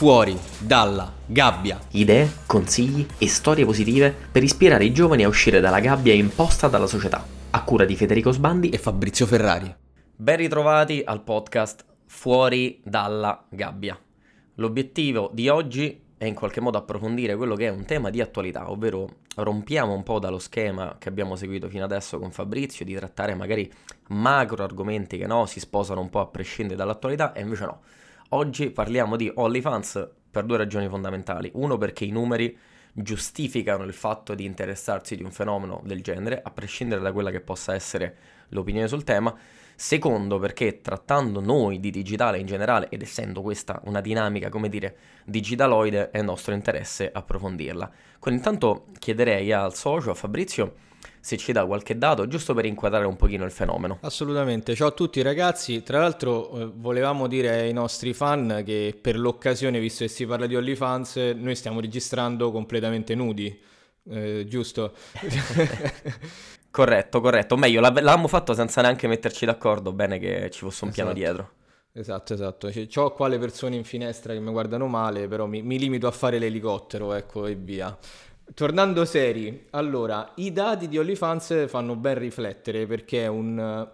fuori dalla gabbia. Idee, consigli e storie positive per ispirare i giovani a uscire dalla gabbia imposta dalla società. A cura di Federico Sbandi e Fabrizio Ferrari. Ben ritrovati al podcast Fuori dalla gabbia. L'obiettivo di oggi è in qualche modo approfondire quello che è un tema di attualità, ovvero rompiamo un po' dallo schema che abbiamo seguito fino adesso con Fabrizio di trattare magari macro argomenti che no, si sposano un po' a prescindere dall'attualità e invece no Oggi parliamo di OnlyFans per due ragioni fondamentali. Uno perché i numeri giustificano il fatto di interessarsi di un fenomeno del genere, a prescindere da quella che possa essere l'opinione sul tema. Secondo, perché trattando noi di digitale in generale, ed essendo questa una dinamica, come dire, digitaloide, è nostro interesse approfondirla. Quindi intanto chiederei al socio, a Fabrizio, se ci dà qualche dato, giusto per inquadrare un pochino il fenomeno. Assolutamente, ciao a tutti ragazzi, tra l'altro eh, volevamo dire ai nostri fan che per l'occasione, visto che si parla di OnlyFans, noi stiamo registrando completamente nudi, eh, giusto? corretto, corretto, meglio, l'avevamo fatto senza neanche metterci d'accordo, bene che ci fosse un esatto. piano dietro. Esatto, esatto. Ho qua le persone in finestra che mi guardano male, però mi, mi limito a fare l'elicottero, ecco, e via. Tornando seri, allora, i dati di OnlyFans fanno ben riflettere perché è un,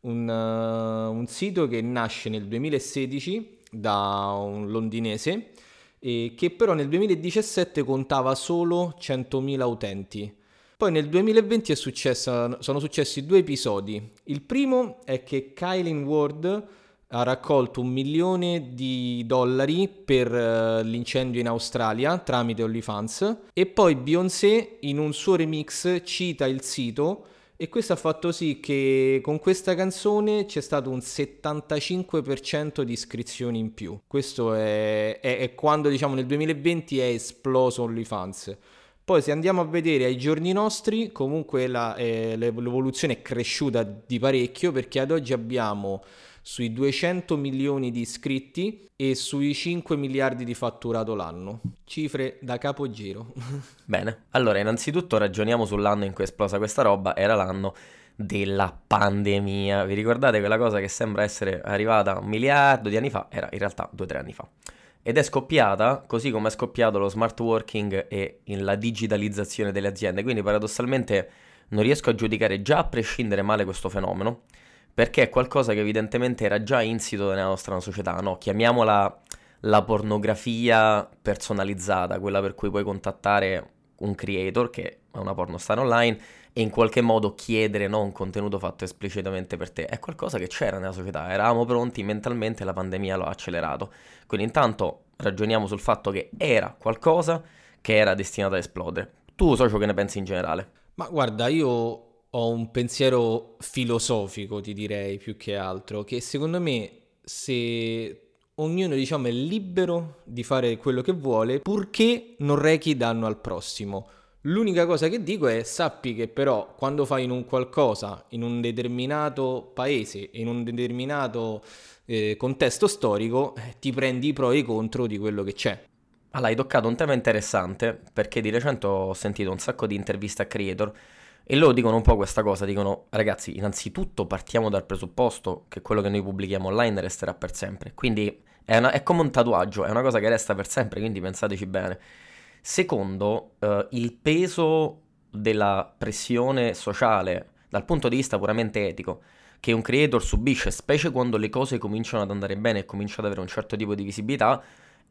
un, uh, un sito che nasce nel 2016 da un londinese e che però nel 2017 contava solo 100.000 utenti. Poi nel 2020 successa, sono successi due episodi. Il primo è che Kylie Ward ha raccolto un milione di dollari per uh, l'incendio in Australia tramite OnlyFans e poi Beyoncé in un suo remix cita il sito e questo ha fatto sì che con questa canzone c'è stato un 75% di iscrizioni in più. Questo è, è, è quando diciamo nel 2020 è esploso OnlyFans. Poi se andiamo a vedere ai giorni nostri, comunque la, eh, l'evoluzione è cresciuta di parecchio perché ad oggi abbiamo sui 200 milioni di iscritti e sui 5 miliardi di fatturato l'anno. Cifre da capogiro. Bene, allora innanzitutto ragioniamo sull'anno in cui è esplosa questa roba, era l'anno della pandemia. Vi ricordate quella cosa che sembra essere arrivata un miliardo di anni fa? Era in realtà due o tre anni fa. Ed è scoppiata così come è scoppiato lo smart working e la digitalizzazione delle aziende. Quindi paradossalmente non riesco a giudicare già a prescindere male questo fenomeno perché è qualcosa che evidentemente era già insito nella nostra società, no? Chiamiamola la pornografia personalizzata, quella per cui puoi contattare un creator che è una pornostar online e in qualche modo chiedere no, un contenuto fatto esplicitamente per te. È qualcosa che c'era nella società, eravamo pronti mentalmente, la pandemia lo ha accelerato. Quindi intanto ragioniamo sul fatto che era qualcosa che era destinato a esplodere. Tu, socio, che ne pensi in generale? Ma guarda, io ho un pensiero filosofico, ti direi, più che altro, che secondo me se ognuno diciamo è libero di fare quello che vuole purché non rechi danno al prossimo. L'unica cosa che dico è sappi che però quando fai in un qualcosa in un determinato paese, in un determinato eh, contesto storico, eh, ti prendi i pro e i contro di quello che c'è. Allora, hai toccato un tema interessante perché di recente ho sentito un sacco di interviste a creator e loro dicono un po' questa cosa, dicono ragazzi, innanzitutto partiamo dal presupposto che quello che noi pubblichiamo online resterà per sempre. Quindi è, una, è come un tatuaggio, è una cosa che resta per sempre, quindi pensateci bene. Secondo, eh, il peso della pressione sociale dal punto di vista puramente etico che un creator subisce, specie quando le cose cominciano ad andare bene e cominciano ad avere un certo tipo di visibilità,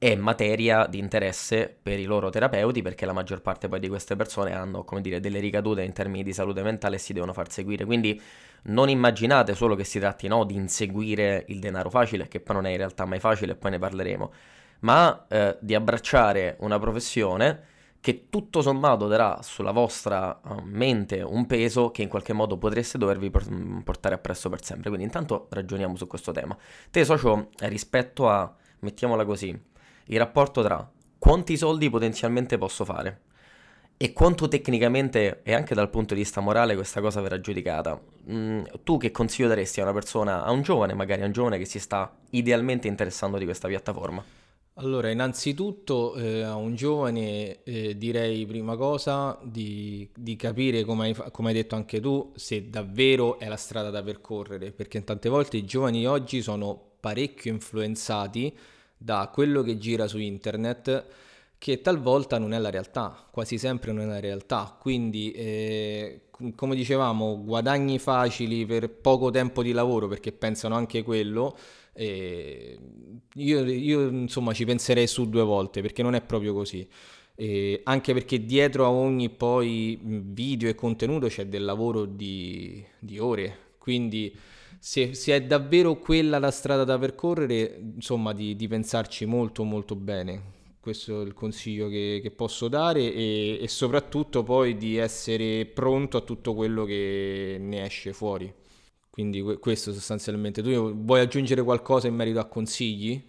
è materia di interesse per i loro terapeuti perché la maggior parte poi di queste persone hanno, come dire, delle ricadute in termini di salute mentale e si devono far seguire. Quindi non immaginate solo che si tratti no, di inseguire il denaro facile, che poi non è in realtà mai facile e poi ne parleremo, ma eh, di abbracciare una professione che tutto sommato darà sulla vostra uh, mente un peso che in qualche modo potreste dovervi portare appresso per sempre. Quindi intanto ragioniamo su questo tema. Te socio rispetto a, mettiamola così, il rapporto tra quanti soldi potenzialmente posso fare e quanto tecnicamente e anche dal punto di vista morale questa cosa verrà giudicata. Mm, tu che consiglio daresti a una persona, a un giovane, magari a un giovane che si sta idealmente interessando di questa piattaforma? Allora, innanzitutto eh, a un giovane eh, direi prima cosa di, di capire, come hai, come hai, detto anche tu, se davvero è la strada da percorrere, perché tante volte i giovani oggi sono parecchio influenzati da quello che gira su internet che talvolta non è la realtà, quasi sempre non è la realtà. Quindi, eh, come dicevamo, guadagni facili per poco tempo di lavoro perché pensano anche quello. Eh, io, io, insomma ci penserei su due volte perché non è proprio così. Eh, anche perché dietro a ogni poi video e contenuto c'è del lavoro di, di ore. Quindi se, se, è davvero quella la strada da percorrere, insomma, di, di pensarci molto molto bene questo è il consiglio che, che posso dare e, e, soprattutto poi di essere pronto a tutto quello che ne esce fuori. Quindi questo sostanzialmente. Tu vuoi aggiungere qualcosa in merito a consigli?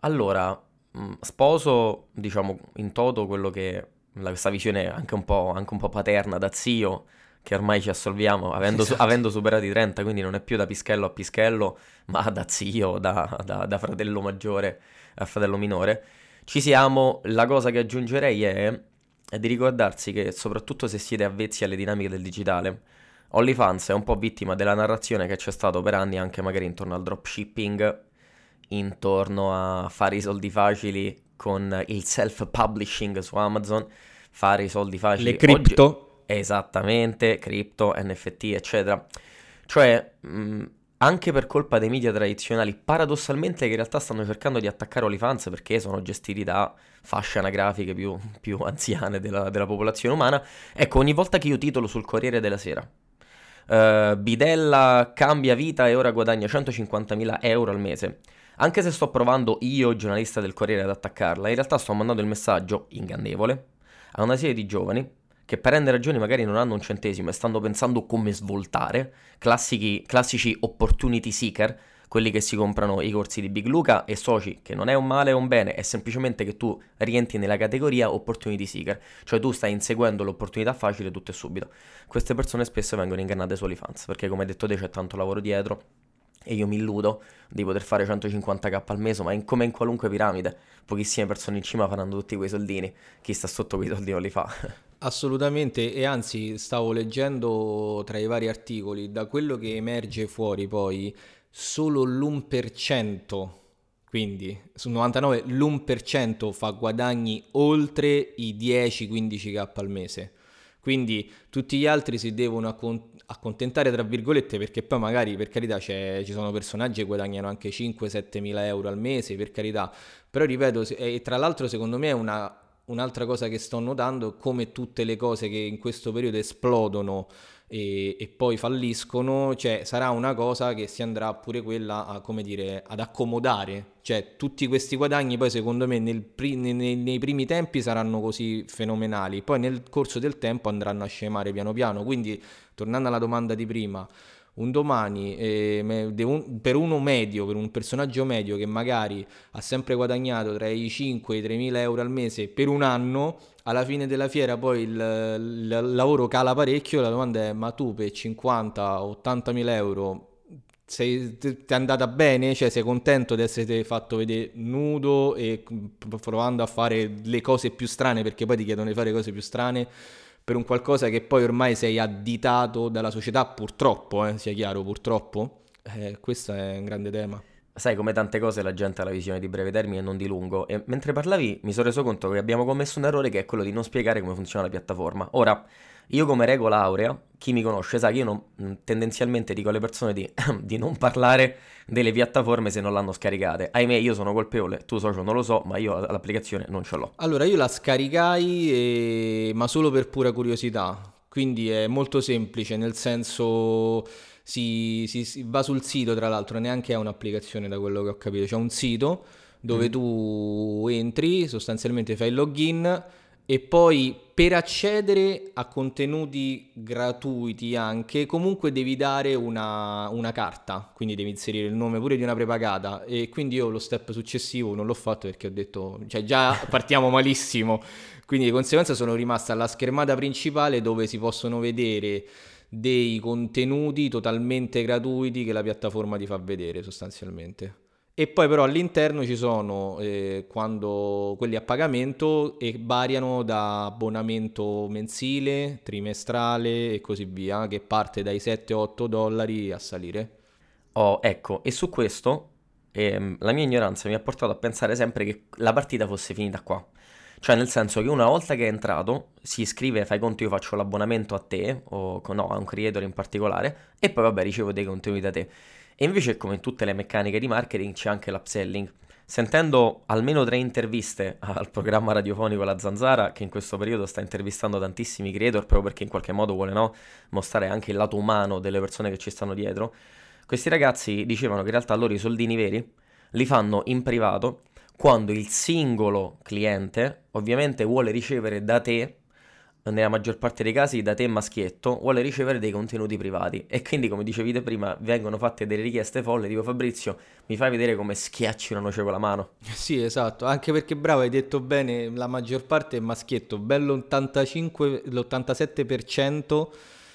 Allora, mm, sposo, diciamo, in toto quello che questa visione anche un, po', anche un po' paterna da zio, che ormai ci assolviamo avendo, esatto. avendo, superato i 30, quindi non è più da pischello a pischello, ma da zio, da, da, da fratello maggiore a fratello minore ci siamo, la cosa che aggiungerei è, è di ricordarsi che soprattutto se siete avvezzi alle dinamiche del digitale, OnlyFans è un po' vittima della narrazione che c'è stato per anni anche magari intorno al dropshipping, intorno a fare i soldi facili con il self-publishing su Amazon, fare i soldi facili. Le cripto. Oggi... Esattamente, cripto, NFT, eccetera. Cioè, mh, anche per colpa dei media tradizionali, paradossalmente che in realtà stanno cercando di attaccare OnlyFans perché sono gestiti da fasce anagrafiche più, più anziane della, della, popolazione umana. Ecco, ogni volta che io titolo sul Corriere della Sera, uh, Bidella cambia vita e ora guadagna 150.000 euro al mese. Anche se sto provando io, giornalista del Corriere, ad attaccarla, in realtà sto mandando il messaggio ingannevole a una serie di giovani che per N ragioni magari non hanno un centesimo e stanno pensando come svoltare, classici, classici opportunity seeker, quelli che si comprano i corsi di Big Luca e soci, che non è un male o un bene, è semplicemente che tu rientri nella categoria opportunity seeker, cioè tu stai inseguendo l'opportunità facile tutto e subito. Queste persone spesso vengono ingannate su OnlyFans, perché come detto te c'è tanto lavoro dietro, e io mi illudo di poter fare 150k al mese, ma in, come in qualunque piramide, pochissime persone in cima faranno tutti quei soldini, chi sta sotto quei soldi non li fa. Assolutamente, e anzi stavo leggendo tra i vari articoli, da quello che emerge fuori poi, solo l'1%, quindi su 99 l'1% fa guadagni oltre i 10-15k al mese. Quindi tutti gli altri si devono accontentare, tra virgolette, perché poi magari, per carità, ci sono personaggi che guadagnano anche 5-7 mila euro al mese, per carità. Però ripeto, e tra l'altro secondo me è una un'altra cosa che sto notando, come tutte le cose che in questo periodo esplodono e, e, poi falliscono, cioè sarà una cosa che si andrà pure quella a, come dire, ad accomodare. Cioè tutti questi guadagni poi secondo me nel, nei, nei primi tempi saranno così fenomenali, poi nel corso del tempo andranno a scemare piano piano. Quindi tornando alla domanda di prima, un domani eh, per uno medio, per un personaggio medio che magari ha sempre guadagnato tra i 5 e i 3 mila euro al mese per un anno, alla fine della fiera poi il, il lavoro cala parecchio, la domanda è ma tu per 50-80 mila euro sei, ti è andata bene? Cioè sei contento di essere fatto vedere nudo e provando a fare le cose più strane perché poi ti chiedono di fare cose più strane? Per un qualcosa che poi ormai sei additato dalla società, purtroppo, eh, sia chiaro, purtroppo, eh, questo è un grande tema. Sai, come tante cose la gente ha la visione di breve termine e non di lungo. E mentre parlavi mi sono reso conto che abbiamo commesso un errore che è quello di non spiegare come funziona la piattaforma. Ora, io come regola aurea, chi mi conosce sa che io non, mm, tendenzialmente dico alle persone di, di, non parlare delle piattaforme se non l'hanno scaricate. Ahimè, io sono colpevole, tu socio non lo so, ma io l'applicazione non ce l'ho. Allora, io la scaricai, e... ma solo per pura curiosità. Quindi è molto semplice, nel senso si, si, si va sul sito, tra l'altro, neanche è un'applicazione da quello che ho capito, c'è un sito dove mm. tu entri, sostanzialmente fai il login e poi per accedere a contenuti gratuiti anche, comunque devi dare una, una, carta, quindi devi inserire il nome pure di una prepagata. E quindi io lo step successivo non l'ho fatto perché ho detto, cioè già partiamo malissimo. Quindi di conseguenza sono rimasta alla schermata principale dove si possono vedere dei contenuti totalmente gratuiti che la piattaforma ti fa vedere sostanzialmente. E poi però all'interno ci sono eh, quando quelli a pagamento e variano da abbonamento mensile, trimestrale e così via, che parte dai 7-8 dollari a salire. Oh, ecco, e su questo e mm, la mia ignoranza mi ha portato a pensare sempre che la partita fosse finita qua. Cioè, nel senso che una volta che è entrato, si iscrive, fai conto io faccio l'abbonamento a te, o no, a un creator in particolare, e poi vabbè ricevo dei contenuti da te. E invece, come in tutte le meccaniche di marketing, c'è anche l'upselling. Sentendo almeno tre interviste al programma radiofonico La Zanzara, che in questo periodo sta intervistando tantissimi creator, proprio perché in qualche modo vuole no, mostrare anche il lato umano delle persone che ci stanno dietro, questi ragazzi dicevano che in realtà loro i soldini veri li fanno in privato quando il singolo cliente ovviamente vuole ricevere da te nella maggior parte dei casi da te maschietto vuole ricevere dei contenuti privati. E quindi come dicevi te prima vengono fatte delle richieste folle tipo Fabrizio mi fai vedere come schiacci una noce con la mano? Sì esatto. Anche perché bravo hai detto bene la maggior parte è maschietto. Bello 85 l'87%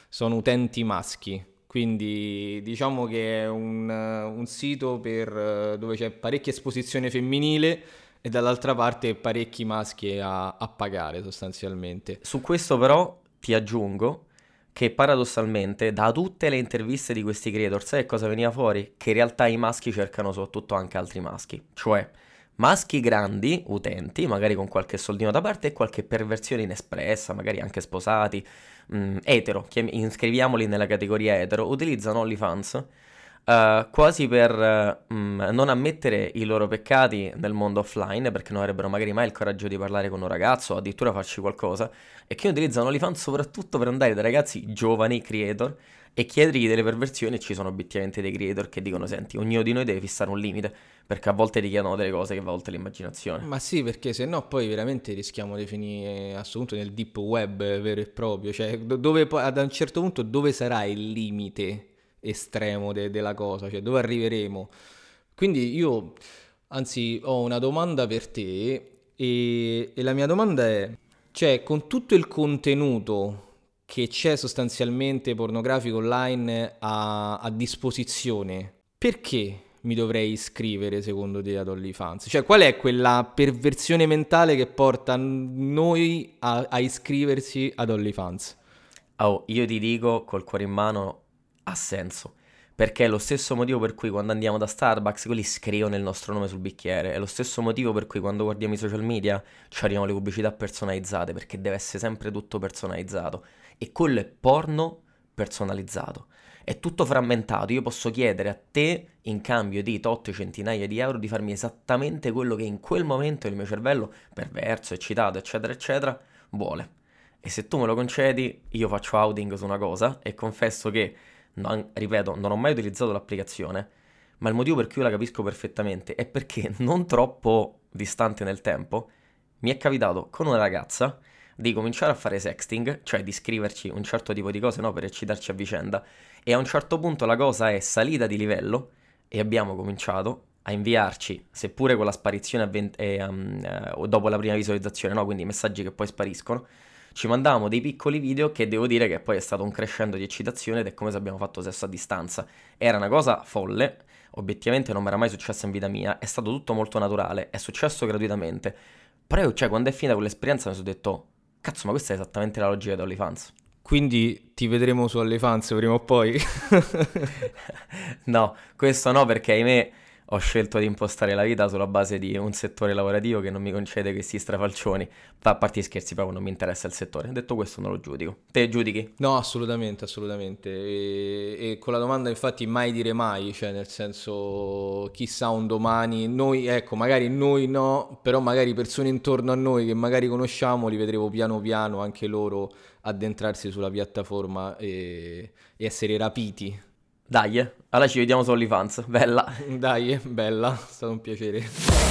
sono utenti maschi. Quindi diciamo che è un, un sito per, dove c'è parecchia esposizione femminile e dall'altra parte parecchi maschi a, a pagare sostanzialmente. Su questo però ti aggiungo che paradossalmente da tutte le interviste di questi creator sai cosa veniva fuori? Che in realtà i maschi cercano soprattutto anche altri maschi, cioè maschi grandi, utenti, magari con qualche soldino da parte e qualche perversione inespressa, magari anche sposati, mh, mm, etero, chiam- iscriviamoli nella categoria etero, utilizzano OnlyFans Uh, quasi per uh, non ammettere i loro peccati nel mondo offline, perché non avrebbero magari mai il coraggio di parlare con un ragazzo o addirittura farci qualcosa, e che utilizzano OnlyFans soprattutto per andare dai ragazzi giovani creator e chiedergli delle perversioni e ci sono obiettivamente dei creator che dicono senti, ognuno di noi deve fissare un limite, perché a volte ti chiedono delle cose che va oltre l'immaginazione. Ma sì, perché se no poi veramente rischiamo di finire assolutamente nel deep web vero e proprio, cioè dove ad un certo punto dove sarà il limite? Estremo de- della cosa, cioè dove arriveremo. Quindi io, anzi, ho una domanda per te e, e la mia domanda è, cioè, con tutto il contenuto che c'è sostanzialmente pornografico online a, a disposizione, perché mi dovrei iscrivere secondo te ad OnlyFans? Cioè, qual è quella perversione mentale che porta noi a, a iscriversi ad OnlyFans? Oh, io ti dico col cuore in mano, ha senso. Perché è lo stesso motivo per cui quando andiamo da Starbucks quelli scrivono il nostro nome sul bicchiere. È lo stesso motivo per cui quando guardiamo i social media ci arrivano le pubblicità personalizzate. Perché deve essere sempre tutto personalizzato. E quello è porno personalizzato. È tutto frammentato. Io posso chiedere a te, in cambio di tot centinaia di euro, di farmi esattamente quello che in quel momento il mio cervello, perverso, eccitato, eccetera, eccetera, vuole. E se tu me lo concedi, io faccio outing su una cosa e confesso che non, ripeto, non ho mai utilizzato l'applicazione, ma il motivo per cui io la capisco perfettamente è perché non troppo distante nel tempo mi è capitato con una ragazza di cominciare a fare sexting, cioè di scriverci un certo tipo di cose no, per eccitarci a vicenda, e a un certo punto la cosa è salita di livello e abbiamo cominciato a inviarci, seppure con la sparizione avven- eh, um, eh, dopo la prima visualizzazione, no? quindi messaggi che poi spariscono, ci mandavamo dei piccoli video che devo dire che poi è stato un crescendo di eccitazione ed è come se abbiamo fatto sesso a distanza. Era una cosa folle, obiettivamente non mi era mai successo in vita mia, è stato tutto molto naturale, è successo gratuitamente. Però io, cioè, quando è finita quell'esperienza mi sono detto, cazzo, ma questa è esattamente la logica di OnlyFans. Quindi ti vedremo su OnlyFans prima o poi? no, questo no perché ahimè ho scelto di impostare la vita sulla base di un settore lavorativo che non mi concede questi strafalcioni. A parte scherzi, proprio non mi interessa il settore. Detto questo, non lo giudico. Te giudichi? No, assolutamente, assolutamente. E, e con la domanda, infatti, mai dire mai, cioè, nel senso, chissà un domani. Noi, ecco, magari noi no, però magari persone intorno a noi che magari conosciamo, li vedremo piano piano anche loro addentrarsi sulla piattaforma e, e essere rapiti dai, allora ci vediamo su OnlyFans. Bella. Dai, bella, è stato un piacere.